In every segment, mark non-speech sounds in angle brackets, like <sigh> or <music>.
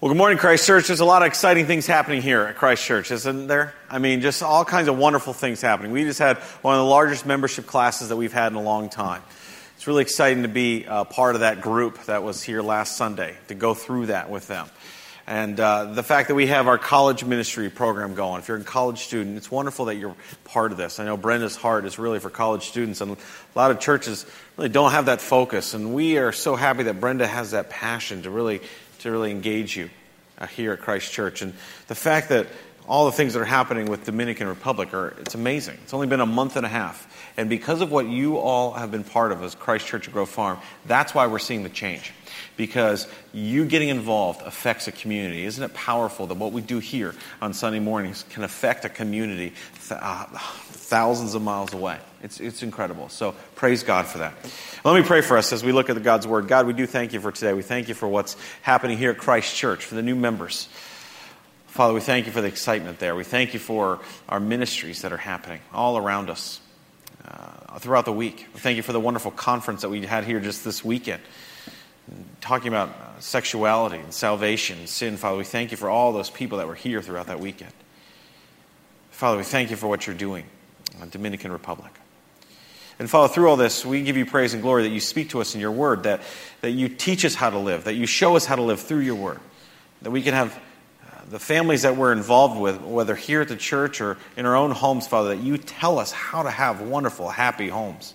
Well, good morning, Christ Church. There's a lot of exciting things happening here at Christ Church, isn't there? I mean, just all kinds of wonderful things happening. We just had one of the largest membership classes that we've had in a long time. It's really exciting to be uh, part of that group that was here last Sunday, to go through that with them. And uh, the fact that we have our college ministry program going. If you're a college student, it's wonderful that you're part of this. I know Brenda's heart is really for college students, and a lot of churches really don't have that focus. And we are so happy that Brenda has that passion to really to really engage you uh, here at Christ Church. And the fact that all the things that are happening with Dominican Republic are it's amazing. It's only been a month and a half. And because of what you all have been part of as Christ Church of Grove Farm, that's why we're seeing the change. Because you getting involved affects a community. Isn't it powerful that what we do here on Sunday mornings can affect a community th- uh, thousands of miles away? It's, it's incredible. So praise God for that. Let me pray for us as we look at God's Word. God, we do thank you for today. We thank you for what's happening here at Christ Church, for the new members. Father, we thank you for the excitement there. We thank you for our ministries that are happening all around us uh, throughout the week. We thank you for the wonderful conference that we had here just this weekend, talking about uh, sexuality and salvation and sin. Father, we thank you for all those people that were here throughout that weekend. Father, we thank you for what you're doing in Dominican Republic. And Father, through all this, we give you praise and glory that you speak to us in your word, that, that you teach us how to live, that you show us how to live through your word, that we can have uh, the families that we're involved with, whether here at the church or in our own homes, Father, that you tell us how to have wonderful, happy homes.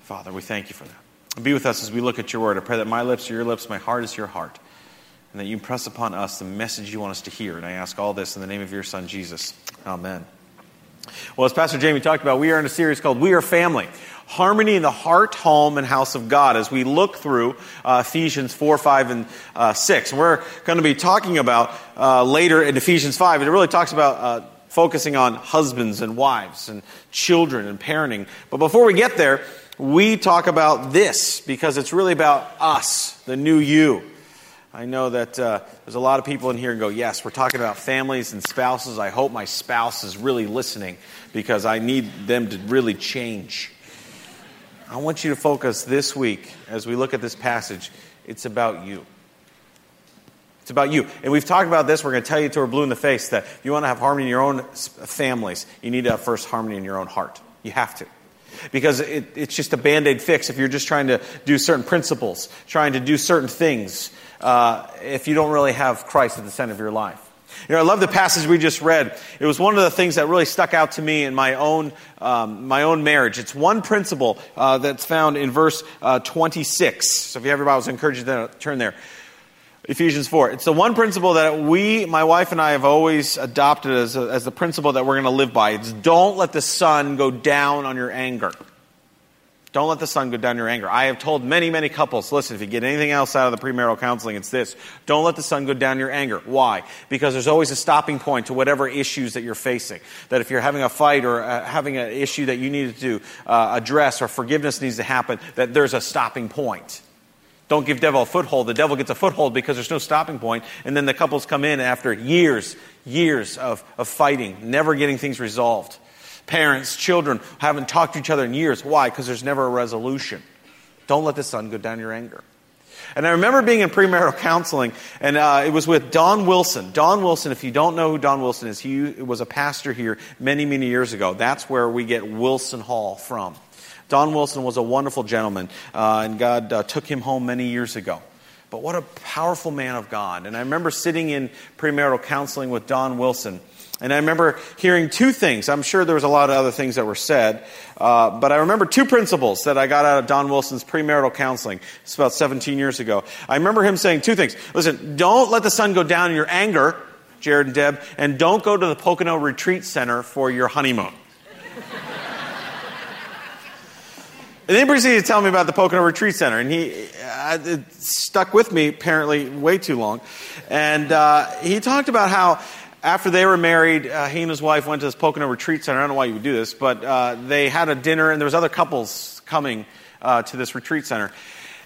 Father, we thank you for that. Be with us as we look at your word. I pray that my lips are your lips, my heart is your heart, and that you impress upon us the message you want us to hear. And I ask all this in the name of your Son, Jesus. Amen. Well, as Pastor Jamie talked about, we are in a series called We Are Family Harmony in the Heart, Home, and House of God as we look through uh, Ephesians 4, 5, and uh, 6. And we're going to be talking about uh, later in Ephesians 5, it really talks about uh, focusing on husbands and wives and children and parenting. But before we get there, we talk about this because it's really about us, the new you. I know that uh, there's a lot of people in here and go, Yes, we're talking about families and spouses. I hope my spouse is really listening because I need them to really change. I want you to focus this week as we look at this passage. It's about you. It's about you. And we've talked about this. We're going to tell you to our blue in the face that if you want to have harmony in your own families, you need to have first harmony in your own heart. You have to because it, it's just a band aid fix if you're just trying to do certain principles, trying to do certain things uh, if you don't really have Christ at the center of your life. You know, I love the passage we just read. It was one of the things that really stuck out to me in my own, um, my own marriage. It's one principle uh, that's found in verse uh, 26. So if you have your Bibles, I encourage you to turn there. Ephesians 4. It's the one principle that we, my wife and I, have always adopted as, a, as the principle that we're going to live by. It's don't let the sun go down on your anger. Don't let the sun go down your anger. I have told many, many couples, listen, if you get anything else out of the premarital counseling, it's this. Don't let the sun go down your anger. Why? Because there's always a stopping point to whatever issues that you're facing. That if you're having a fight or uh, having an issue that you need to uh, address or forgiveness needs to happen, that there's a stopping point. Don't give devil a foothold. The devil gets a foothold because there's no stopping point, and then the couples come in after years, years of, of fighting, never getting things resolved parents, children haven't talked to each other in years. Why? Because there's never a resolution. Don't let the sun go down your anger. And I remember being in premarital counseling, and uh, it was with Don Wilson. Don Wilson, if you don't know who Don Wilson is, he was a pastor here many, many years ago. That's where we get Wilson Hall from. Don Wilson was a wonderful gentleman, uh, and God uh, took him home many years ago. But what a powerful man of God. And I remember sitting in premarital counseling with Don Wilson, and I remember hearing two things. I'm sure there was a lot of other things that were said, uh, but I remember two principles that I got out of Don Wilson's premarital counseling. It's about 17 years ago. I remember him saying two things. Listen, don't let the sun go down in your anger, Jared and Deb, and don't go to the Pocono Retreat Center for your honeymoon. And then he proceeded to tell me about the Pocono Retreat Center, and he uh, stuck with me apparently way too long. And uh, he talked about how after they were married, uh, he and his wife went to this Pocono retreat center. I don't know why you would do this, but uh, they had a dinner, and there was other couples coming uh, to this retreat center.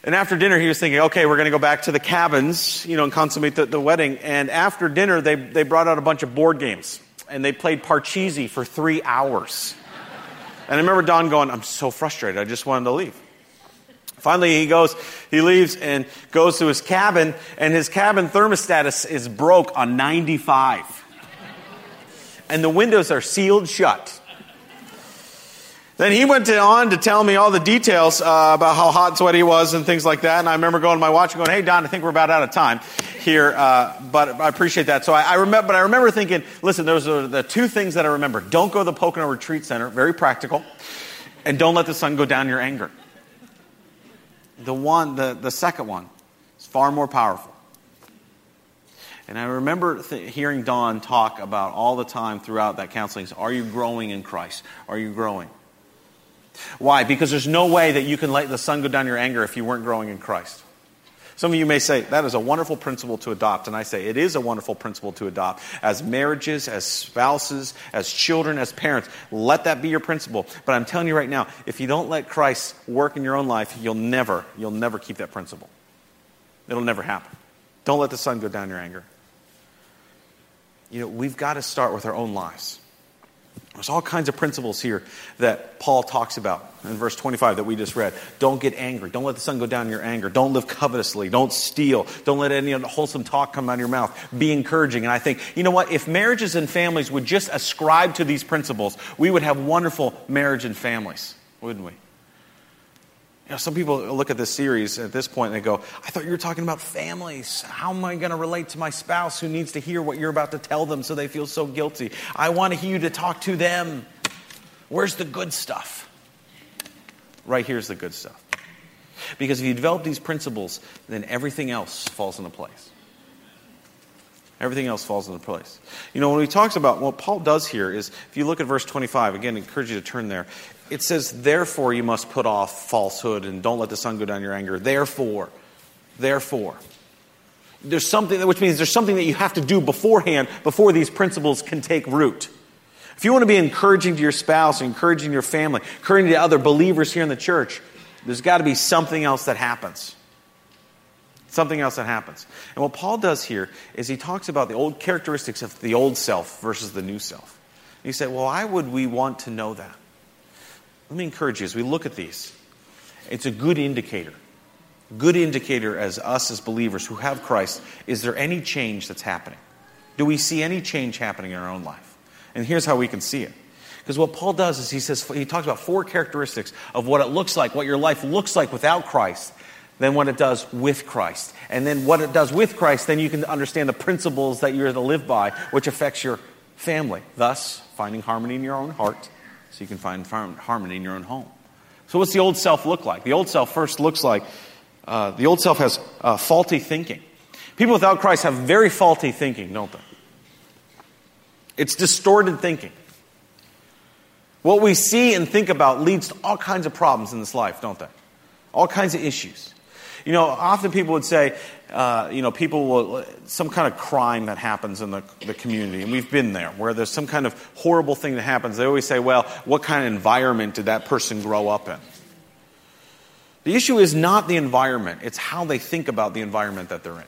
And after dinner, he was thinking, okay, we're going to go back to the cabins, you know, and consummate the, the wedding. And after dinner, they, they brought out a bunch of board games, and they played Parcheesi for three hours. And I remember Don going, I'm so frustrated. I just wanted to leave. Finally, he goes, he leaves and goes to his cabin, and his cabin thermostat is, is broke on 95. And the windows are sealed shut. Then he went to, on to tell me all the details uh, about how hot and sweaty he was and things like that. And I remember going to my watch and going, "Hey Don, I think we're about out of time here." Uh, but I appreciate that. So I, I, remember, but I remember thinking, listen, those are the two things that I remember. Don't go to the Pocono Retreat Center, very practical, and don't let the sun go down your anger. The one, the, the second one, is far more powerful. And I remember th- hearing Don talk about all the time throughout that counseling: Are you growing in Christ? Are you growing? Why? Because there's no way that you can let the sun go down your anger if you weren't growing in Christ. Some of you may say, that is a wonderful principle to adopt. And I say, it is a wonderful principle to adopt. As marriages, as spouses, as children, as parents, let that be your principle. But I'm telling you right now, if you don't let Christ work in your own life, you'll never, you'll never keep that principle. It'll never happen. Don't let the sun go down your anger. You know, we've got to start with our own lives. There's all kinds of principles here that Paul talks about in verse 25 that we just read. Don't get angry. Don't let the sun go down in your anger. Don't live covetously. Don't steal. Don't let any unwholesome talk come out of your mouth. Be encouraging. And I think, you know what? If marriages and families would just ascribe to these principles, we would have wonderful marriage and families, wouldn't we? You know, some people look at this series at this point and they go, I thought you were talking about families. How am I going to relate to my spouse who needs to hear what you're about to tell them so they feel so guilty? I want you to talk to them. Where's the good stuff? Right here's the good stuff. Because if you develop these principles, then everything else falls into place. Everything else falls into place. You know, when he talks about what Paul does here is, if you look at verse 25, again, I encourage you to turn there it says, therefore you must put off falsehood and don't let the sun go down your anger. Therefore, therefore. There's something, which means there's something that you have to do beforehand before these principles can take root. If you want to be encouraging to your spouse, encouraging your family, encouraging to other believers here in the church, there's got to be something else that happens. Something else that happens. And what Paul does here is he talks about the old characteristics of the old self versus the new self. And he said, well, why would we want to know that? Let me encourage you as we look at these, it's a good indicator. Good indicator as us as believers who have Christ, is there any change that's happening? Do we see any change happening in our own life? And here's how we can see it. Because what Paul does is he says he talks about four characteristics of what it looks like, what your life looks like without Christ, then what it does with Christ. And then what it does with Christ, then you can understand the principles that you're to live by, which affects your family. Thus, finding harmony in your own heart, so you can find harmony in your own home. So, what's the old self look like? The old self first looks like uh, the old self has uh, faulty thinking. People without Christ have very faulty thinking, don't they? It's distorted thinking. What we see and think about leads to all kinds of problems in this life, don't they? All kinds of issues. You know, often people would say, uh, you know, people will, some kind of crime that happens in the, the community, and we've been there, where there's some kind of horrible thing that happens. They always say, well, what kind of environment did that person grow up in? The issue is not the environment, it's how they think about the environment that they're in.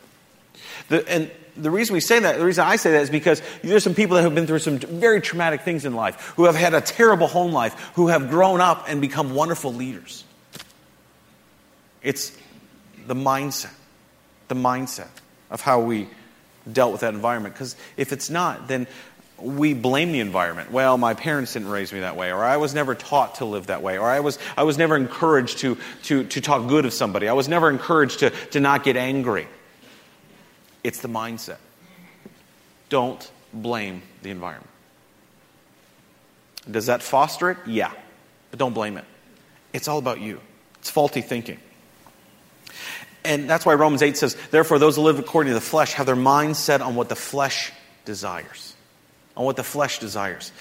The, and the reason we say that, the reason I say that is because there's some people that have been through some very traumatic things in life, who have had a terrible home life, who have grown up and become wonderful leaders. It's the mindset, the mindset of how we dealt with that environment. Because if it's not, then we blame the environment. Well, my parents didn't raise me that way, or I was never taught to live that way, or I was, I was never encouraged to, to, to talk good of somebody. I was never encouraged to, to not get angry. It's the mindset. Don't blame the environment. Does that foster it? Yeah. But don't blame it. It's all about you. It's faulty thinking. And that's why Romans 8 says, Therefore, those who live according to the flesh have their mind set on what the flesh desires. On what the flesh desires.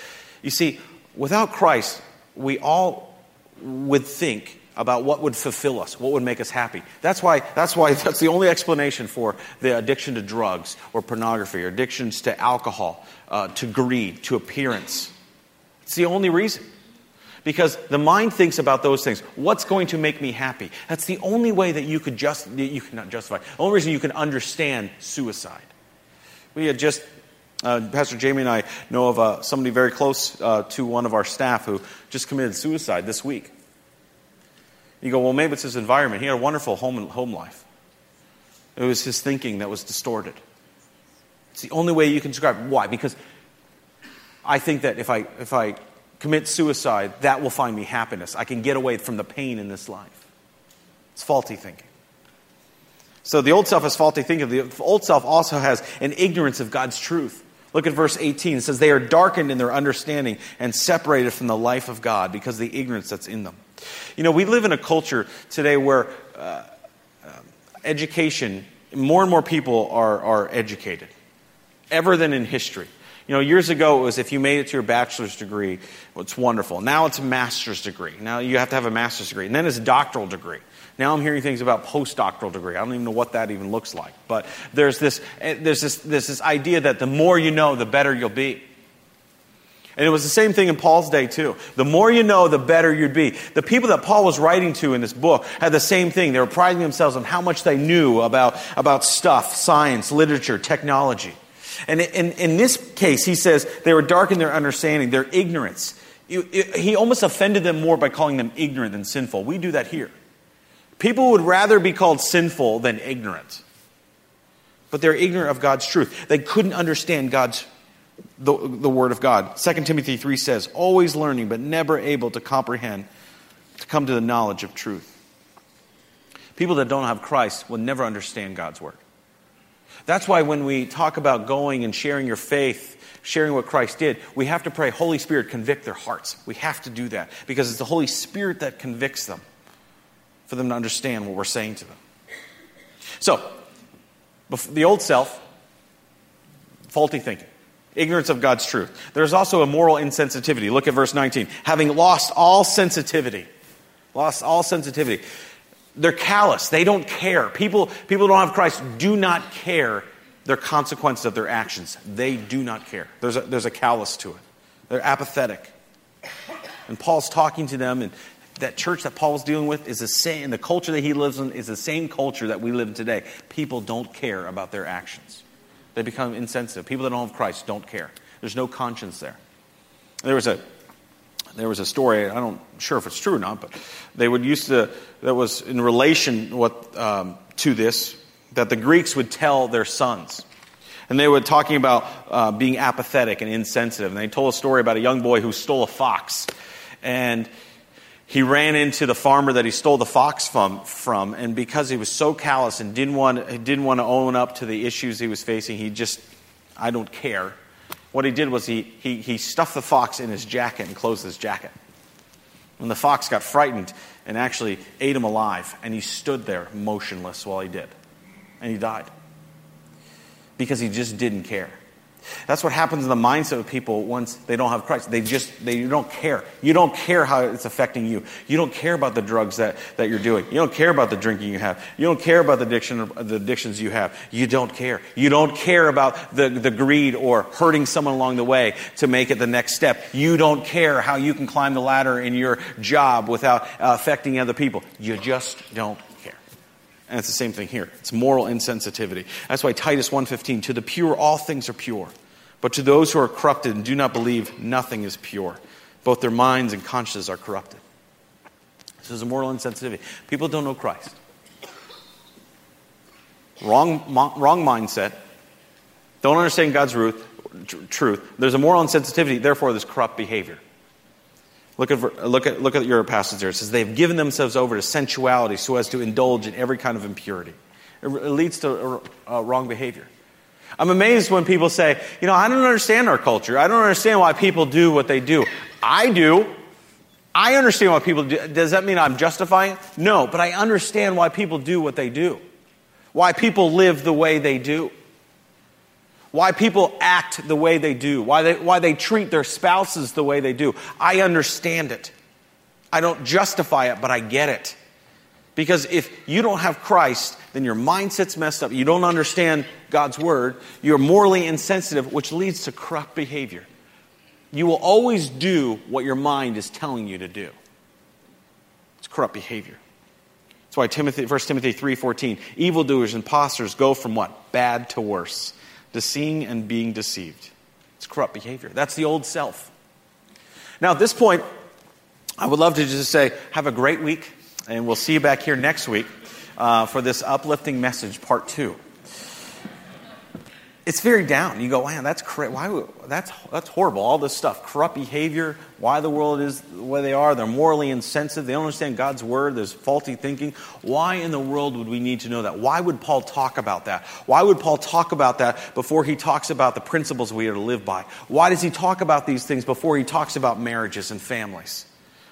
You see, without Christ, we all would think about what would fulfill us, what would make us happy. That's why, that's why <laughs> that's the only explanation for the addiction to drugs or pornography or addictions to alcohol, uh, to greed, to appearance. It's the only reason because the mind thinks about those things. What's going to make me happy? That's the only way that you could just you cannot justify. The only reason you can understand suicide. We had just uh, Pastor Jamie and I know of uh, somebody very close uh, to one of our staff who just committed suicide this week. You go, well, maybe it's his environment. He had a wonderful home, home life. It was his thinking that was distorted. It's the only way you can describe. Why? Because I think that if I, if I commit suicide, that will find me happiness. I can get away from the pain in this life. It's faulty thinking. So the old self has faulty thinking. The old self also has an ignorance of God's truth. Look at verse 18. It says, They are darkened in their understanding and separated from the life of God because of the ignorance that's in them. You know, we live in a culture today where uh, uh, education, more and more people are, are educated, ever than in history. You know, years ago it was if you made it to your bachelor's degree, well, it's wonderful. Now it's a master's degree. Now you have to have a master's degree. And then it's a doctoral degree. Now I'm hearing things about postdoctoral degree. I don't even know what that even looks like. But there's this, eh, there's this, there's this idea that the more you know, the better you'll be. And it was the same thing in Paul's day, too. The more you know, the better you'd be. The people that Paul was writing to in this book had the same thing. They were priding themselves on how much they knew about, about stuff, science, literature, technology. And in, in this case, he says they were dark in their understanding, their ignorance. He almost offended them more by calling them ignorant than sinful. We do that here. People would rather be called sinful than ignorant. But they're ignorant of God's truth. They couldn't understand God's the, the word of God. 2 Timothy 3 says, always learning, but never able to comprehend, to come to the knowledge of truth. People that don't have Christ will never understand God's word. That's why when we talk about going and sharing your faith, sharing what Christ did, we have to pray, Holy Spirit, convict their hearts. We have to do that because it's the Holy Spirit that convicts them for them to understand what we're saying to them. So, the old self, faulty thinking, ignorance of God's truth. There's also a moral insensitivity. Look at verse 19. Having lost all sensitivity, lost all sensitivity. They're callous. They don't care. People, people don't have Christ do not care their consequences of their actions. They do not care. There's a, there's a callous to it. They're apathetic. And Paul's talking to them, and that church that Paul Paul's dealing with is the same, the culture that he lives in is the same culture that we live in today. People don't care about their actions. They become insensitive. People that don't have Christ don't care. There's no conscience there. There was a there was a story. I don't sure if it's true or not, but they would used to that was in relation what um, to this that the Greeks would tell their sons. And they were talking about uh, being apathetic and insensitive. And they told a story about a young boy who stole a fox. And he ran into the farmer that he stole the fox from, from and because he was so callous and didn't want, didn't want to own up to the issues he was facing, he just, I don't care. What he did was he, he, he stuffed the fox in his jacket and closed his jacket. And the fox got frightened and actually ate him alive, and he stood there motionless while he did. And he died. Because he just didn't care. That's what happens in the mindset of people once they don't have Christ. They just they don't care. You don't care how it's affecting you. You don't care about the drugs that, that you're doing. You don't care about the drinking you have. You don't care about the addiction the addictions you have. You don't care. You don't care about the, the greed or hurting someone along the way to make it the next step. You don't care how you can climb the ladder in your job without uh, affecting other people. You just don't and it's the same thing here. It's moral insensitivity. That's why Titus 1:15, to the pure all things are pure, but to those who are corrupted and do not believe nothing is pure. Both their minds and consciences are corrupted. This is a moral insensitivity. People don't know Christ. Wrong, wrong mindset. Don't understand God's truth. There's a moral insensitivity, therefore, there's corrupt behavior. Look at, look, at, look at your passage there. It says, They've given themselves over to sensuality so as to indulge in every kind of impurity. It, leads to wrong behavior. I'm amazed when people say, You know, I don't understand our culture. I don't understand why people do what they do. I do. I understand why people do. Does that mean I'm justifying? No, but I understand why people do what they do, why people live the way they do why people act the way they do, why they, why they treat their spouses the way they do. I understand it. I don't justify it, but I get it. Because if you don't have Christ, then your mindset's messed up. You don't understand God's word. You're morally insensitive, which leads to corrupt behavior. You will always do what your mind is telling you to do. It's corrupt behavior. That's why Timothy, 1 Timothy 3.14, evildoers imposters go from what? Bad to worse seeing and being deceived. It's corrupt behavior. That's the old self. Now, at this point, I would love to just say, have a great week. And we'll see you back here next week uh, for this uplifting message, part two it's very down. You go, man, that's cra- why that's that's horrible. All this stuff, corrupt behavior, why the world is the way they are. They're morally insensitive. They don't understand God's word. There's faulty thinking. Why in the world would we need to know that? Why would Paul talk about that? Why would Paul talk about that before he talks about the principles we are to live by? Why does he talk about these things before he talks about marriages and families?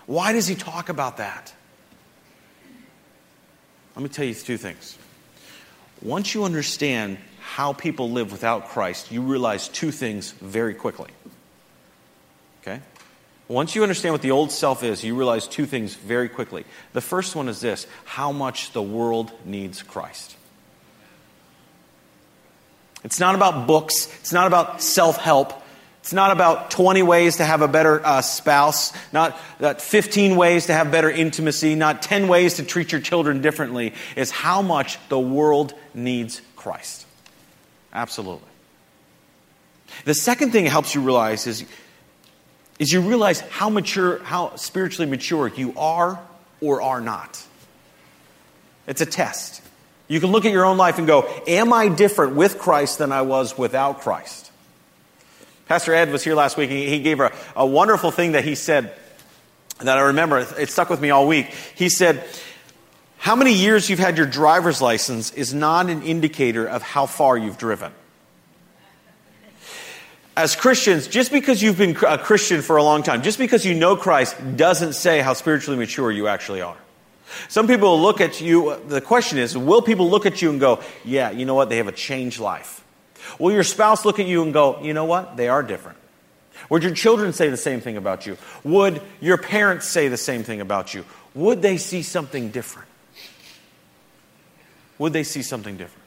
Why does he talk about that? Let me tell you two things. Once you understand how people live without Christ, you realize two things very quickly. Okay? Once you understand what the old self is, you realize two things very quickly. The first one is this how much the world needs Christ. It's not about books, it's not about self help. It's not about 20 ways to have a better uh, spouse, not that 15 ways to have better intimacy, not 10 ways to treat your children differently. It's how much the world needs Christ. Absolutely. The second thing it helps you realize is, is you realize how mature, how spiritually mature you are or are not. It's a test. You can look at your own life and go, Am I different with Christ than I was without Christ? Pastor Ed was here last week and he gave a, a wonderful thing that he said that I remember. It stuck with me all week. He said, how many years you've had your driver's license is not an indicator of how far you've driven. As Christians, just because you've been a Christian for a long time, just because you know Christ, doesn't say how spiritually mature you actually are. Some people look at you, the question is, will people look at you and go, yeah, you know what, they have a changed life? Will your spouse look at you and go, you know what, they are different? Would your children say the same thing about you? Would your parents say the same thing about you? Would they see something different? Would they see something different?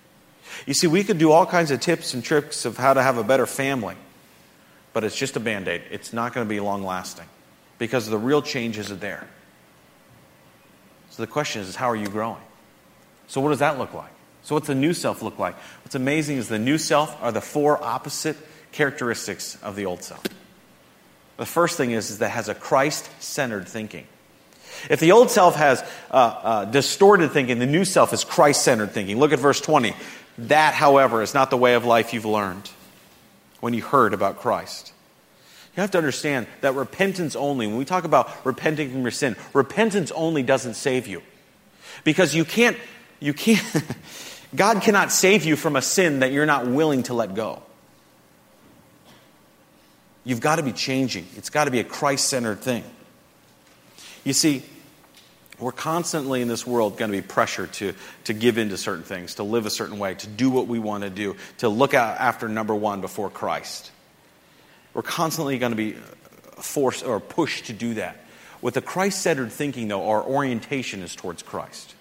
You see, we could do all kinds of tips and tricks of how to have a better family, but it's just a band aid. It's not going to be long lasting because the real change isn't there. So the question is, how are you growing? So, what does that look like? So, what's the new self look like? What's amazing is the new self are the four opposite characteristics of the old self. The first thing is, is that has a Christ centered thinking. If the old self has uh, uh, distorted thinking, the new self is Christ centered thinking. Look at verse 20. That, however, is not the way of life you've learned when you heard about Christ. You have to understand that repentance only, when we talk about repenting from your sin, repentance only doesn't save you. Because you can't, you can't, <laughs> God cannot save you from a sin that you're not willing to let go. You've got to be changing. It's got to be a Christ centered thing. You see, we're constantly in this world going to be pressured to, to give in to certain things, to live a certain way, to do what we want to do, to look out after number one before Christ. We're constantly going to be uh, forced or pushed to do that. With the Christ centered thinking, though, our orientation is towards Christ.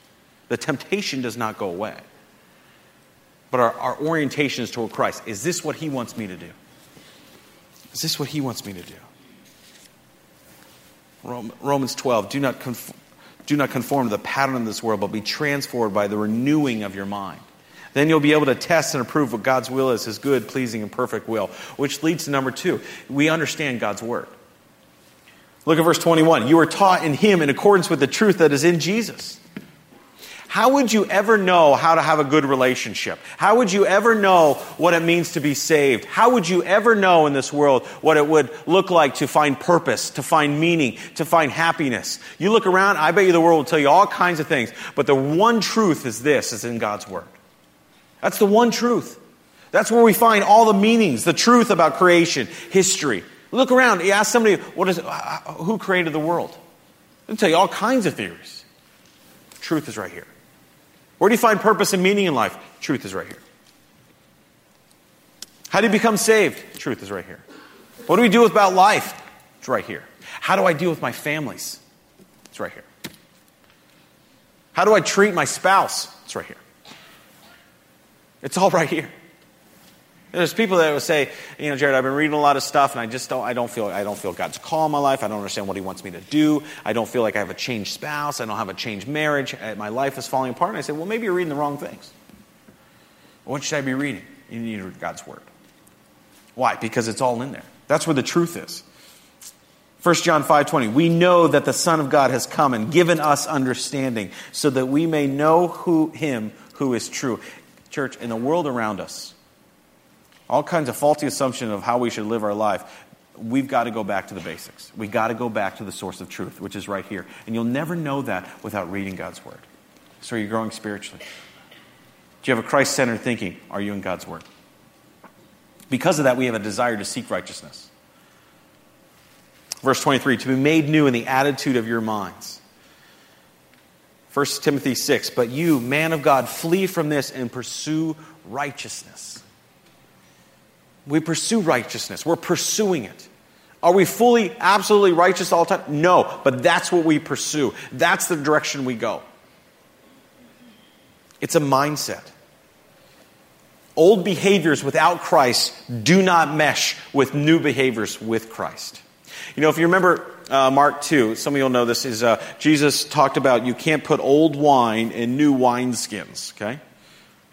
The temptation does not go away. But our, our orientation is toward Christ. Is this what He wants me to do? Is this what He wants me to do? Romans 12, do not, conform, do not conform to the pattern of this world, but be transformed by the renewing of your mind. Then you'll be able to test and approve what God's will is, his good, pleasing, and perfect will. Which leads to number two. We understand God's word. Look at verse 21. You are taught in him in accordance with the truth that is in Jesus. How would you ever know how to have a good relationship? How would you ever know what it means to be saved? How would you ever know in this world what it would look like to find purpose, to find meaning, to find happiness? You look around, I bet you the world will tell you all kinds of things, but the one truth is this, is in God's Word. That's the one truth. That's where we find all the meanings, the truth about creation, history. Look around, you ask somebody, what is, who created the world? They'll tell you all kinds of theories. Truth is right here. Where do you find purpose and meaning in life? Truth is right here. How do you become saved? Truth is right here. What do we do about life? It's right here. How do I deal with my families? It's right here. How do I treat my spouse? It's right here. It's all right here. There's people that will say, you know, Jared, I've been reading a lot of stuff, and I just don't, I don't feel, I don't feel God's call in my life. I don't understand what He wants me to do. I don't feel like I have a changed spouse. I don't have a changed marriage. Uh, my life is falling apart. And I say, well, maybe you're reading the wrong things. What should I be reading? You need to read God's Word. Why? Because it's all in there. That's where the truth is. 1 John 5:20 We know that the Son of God has come and given us understanding so that we may know who him who is true. Church, in the world around us, all kinds of faulty assumption of how we should live our life. We've got to go back to the basics. We've got to go back to the source of truth, which is right here. And you'll never know that without reading God's Word. So you're growing spiritually. Do you have a Christ centered thinking? Are you in God's Word? Because of that, we have a desire to seek righteousness. Verse 23 to be made new in the attitude of your minds. 1 Timothy 6 But you, man of God, flee from this and pursue righteousness. We pursue righteousness, we're pursuing it. Are we fully, absolutely righteous all the time? No, but that's what we pursue. That's the direction we go. It's a mindset. Old behaviors without Christ do not mesh with new behaviors with Christ. You know, if you remember uh, Mark 2, some of you will know this, is uh, Jesus talked about you can't put old wine in new wineskins, okay?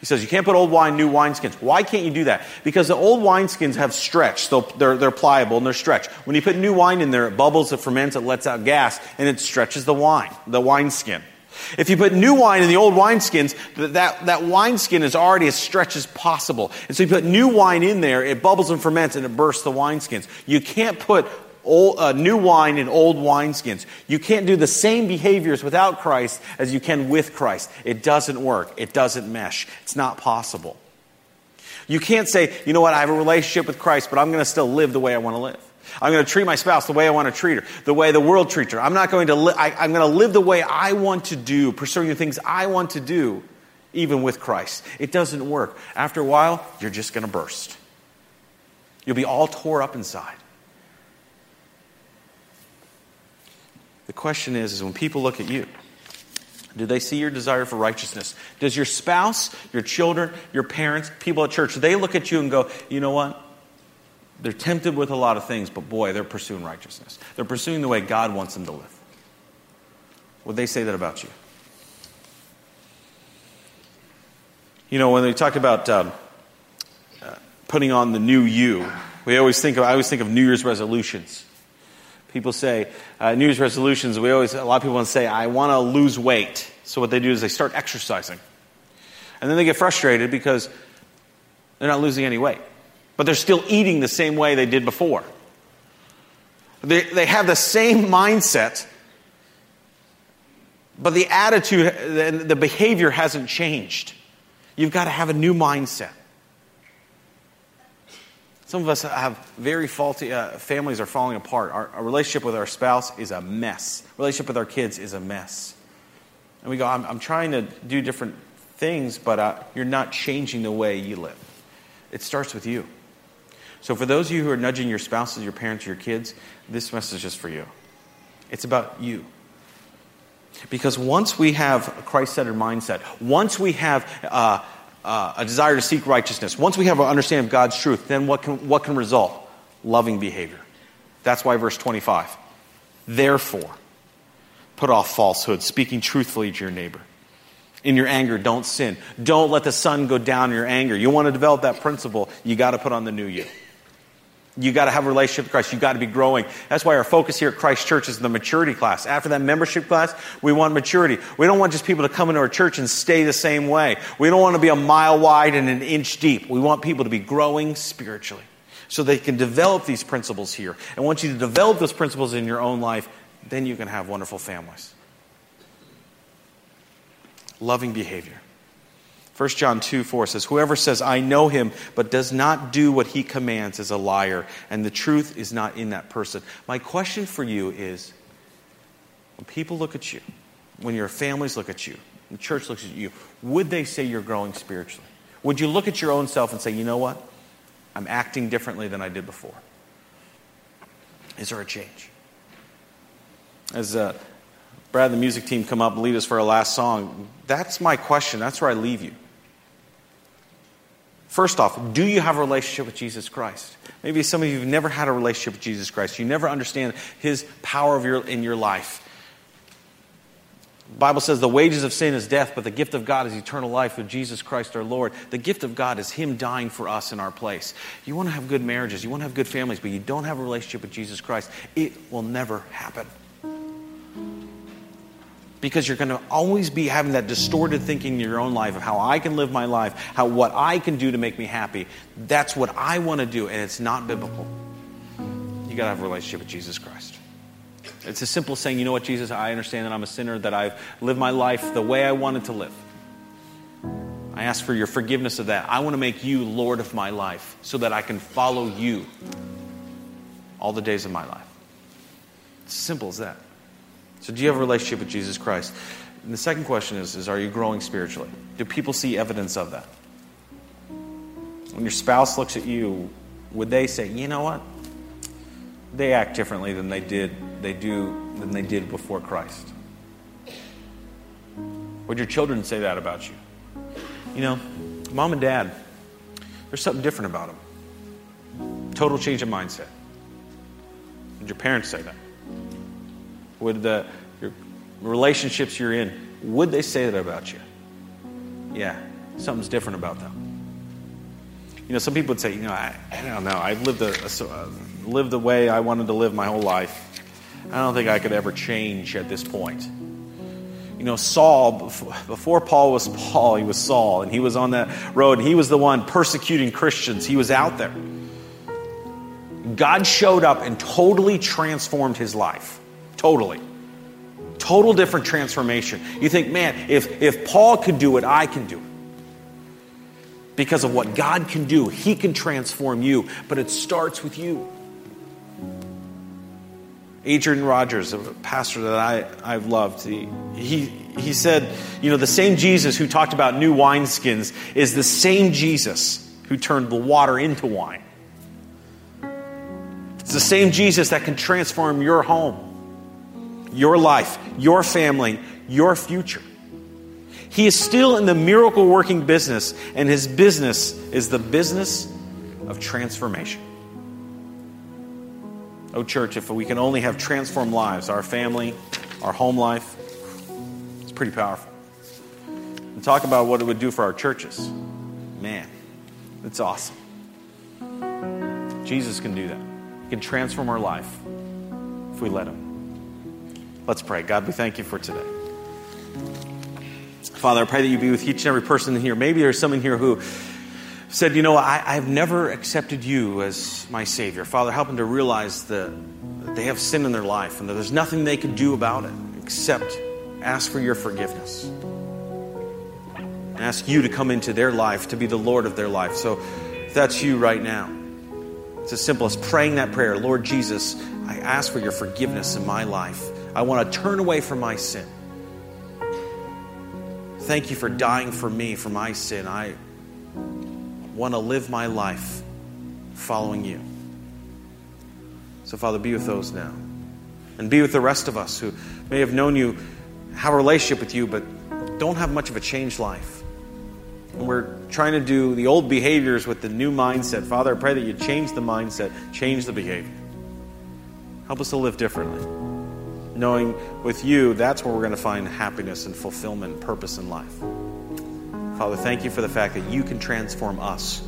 He says you can't put old wine in new wineskins. Why can't you do that? Because the old wineskins have stretch, they're, they're pliable and they're stretched. When you put new wine in there, it bubbles, it ferments, it lets out gas, and it stretches the wine, the wineskin. If you put new wine in the old wineskins, that, that wineskin is already as stretched as possible. And so you put new wine in there, it bubbles and ferments and it bursts the wineskins. You can't put old, uh, new wine in old wineskins. You can't do the same behaviors without Christ as you can with Christ. It doesn't work. It doesn't mesh. It's not possible. You can't say, you know what, I have a relationship with Christ, but I'm going to still live the way I want to live. I'm going to treat my spouse the way I want to treat her, the way the world treats her. I'm not going to I'm going to live the way I want to do, pursuing the things I want to do, even with Christ. It doesn't work. After a while, you're just going to burst. You'll be all tore up inside. The question is, is when people look at you, do they see your desire for righteousness? Does your spouse, your children, your parents, people at church, they look at you and go, you know what? They're tempted with a lot of things, but boy, they're pursuing righteousness. They're pursuing the way God wants them to live. Would they say that about you? You know, when we talk about um, uh, putting on the new you, we always think of, I always think of New Year's resolutions. People say, uh, New Year's resolutions, we always, a lot of people want to say, I want to lose weight. So what they do is they start exercising. And then they get frustrated because they're not losing any weight but they're still eating the same way they did before. They, they have the same mindset, but the attitude, the, the behavior hasn't changed. You've got to have a new mindset. Some of us have very faulty uh, families are falling apart. Our, our, relationship with our spouse is a mess. Relationship with our kids is a mess. And we go, I'm, I'm trying to do different things, but uh, you're not changing the way you live. It starts with you. So, for those of you who are nudging your spouses, your parents, your kids, this message is for you. It's about you. Because once we have a Christ centered mindset, once we have uh, uh, a desire to seek righteousness, once we have an understanding of God's truth, then what can, what can result? Loving behavior. That's why verse 25. Therefore, put off falsehood, speaking truthfully to your neighbor. In your anger, don't sin. Don't let the sun go down in your anger. You want to develop that principle, you got to put on the new you. You got to have a relationship with Christ. You got to be growing. That's why our focus here at Christ Church is the maturity class. After that membership class, we want maturity. We don't want just people to come into our church and stay the same way. We don't want to be a mile wide and an inch deep. We want people to be growing spiritually so they can develop these principles here. And once you develop those principles in your own life, then you can have wonderful families. Loving behavior. 1 John 2 4 says, Whoever says, I know him, but does not do what he commands is a liar, and the truth is not in that person. My question for you is when people look at you, when your families look at you, the church looks at you, would they say you're growing spiritually? Would you look at your own self and say, you know what? I'm acting differently than I did before? Is there a change? As uh, Brad and the music team come up and lead us for our last song, that's my question. That's where I leave you. First off, do you have a relationship with Jesus Christ? Maybe some of you have never had a relationship with Jesus Christ. You never understand his power of your, in your life. The Bible says the wages of sin is death, but the gift of God is eternal life with Jesus Christ our Lord. The gift of God is Him dying for us in our place. You want to have good marriages, you want to have good families, but you don't have a relationship with Jesus Christ, it will never happen. Because you're going to always be having that distorted thinking in your own life of how I can live my life, how what I can do to make me happy. That's what I want to do, and it's not biblical. You got to have a relationship with Jesus Christ. It's as simple saying, you know what, Jesus, I understand that I'm a sinner, that I've lived my life the way I wanted to live. I ask for your forgiveness of that. I want to make you Lord of my life so that I can follow you all the days of my life. It's simple as that. So, do you have a relationship with Jesus Christ? And the second question is, is Are you growing spiritually? Do people see evidence of that? When your spouse looks at you, would they say, you know what? They act differently than they did they do than they did before Christ. Would your children say that about you? You know, mom and dad, there's something different about them. Total change of mindset. Would your parents say that? Would the your relationships you're in, would they say that about you? Yeah, something's different about them. You know, some people would say, you know, I, I don't know, I lived, a, a, uh, lived the way I wanted to live my whole life. I don't think I could ever change at this point. You know, Saul, before Paul was Paul, he was Saul, and he was on that road, and he was the one persecuting Christians. He was out there. God showed up and totally transformed his life. Totally. Total different transformation. You think, man, if, if Paul could do it, I can do it. Because of what God can do, he can transform you, but it starts with you. Adrian Rogers, a pastor that I, I've loved, he, he, he said, you know, the same Jesus who talked about new wineskins is the same Jesus who turned the water into wine. It's the same Jesus that can transform your home, your life, your family, your future. He is still in the miracle working business, and his business is the business of transformation. Oh, church, if we can only have transformed lives, our family, our home life, it's pretty powerful. And talk about what it would do for our churches. Man, it's awesome. Jesus can do that. He can transform our life if we let Him. Let's pray. God, we thank you for today. Father, I pray that you be with each and every person in here. Maybe there's someone here who said, You know, I, I've never accepted you as my Savior. Father, help them to realize that, that they have sin in their life and that there's nothing they can do about it except ask for your forgiveness. And ask you to come into their life, to be the Lord of their life. So if that's you right now, it's as simple as praying that prayer Lord Jesus, I ask for your forgiveness in my life. I want to turn away from my sin. Thank you for dying for me, for my sin. I want to live my life following you. So, Father, be with those now. And be with the rest of us who may have known you, have a relationship with you, but don't have much of a changed life. And we're trying to do the old behaviors with the new mindset. Father, I pray that you change the mindset, change the behavior. Help us to live differently. Knowing with you, that's where we're going to find happiness and fulfillment purpose in life. Father, thank you for the fact that you can transform us,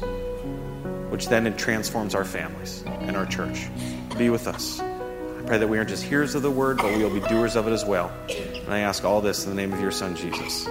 which then it transforms our families and our church. Be with us. I pray that we aren't just hearers of the word, but we will be doers of it as well. And I ask all this in the name of your Son, Jesus.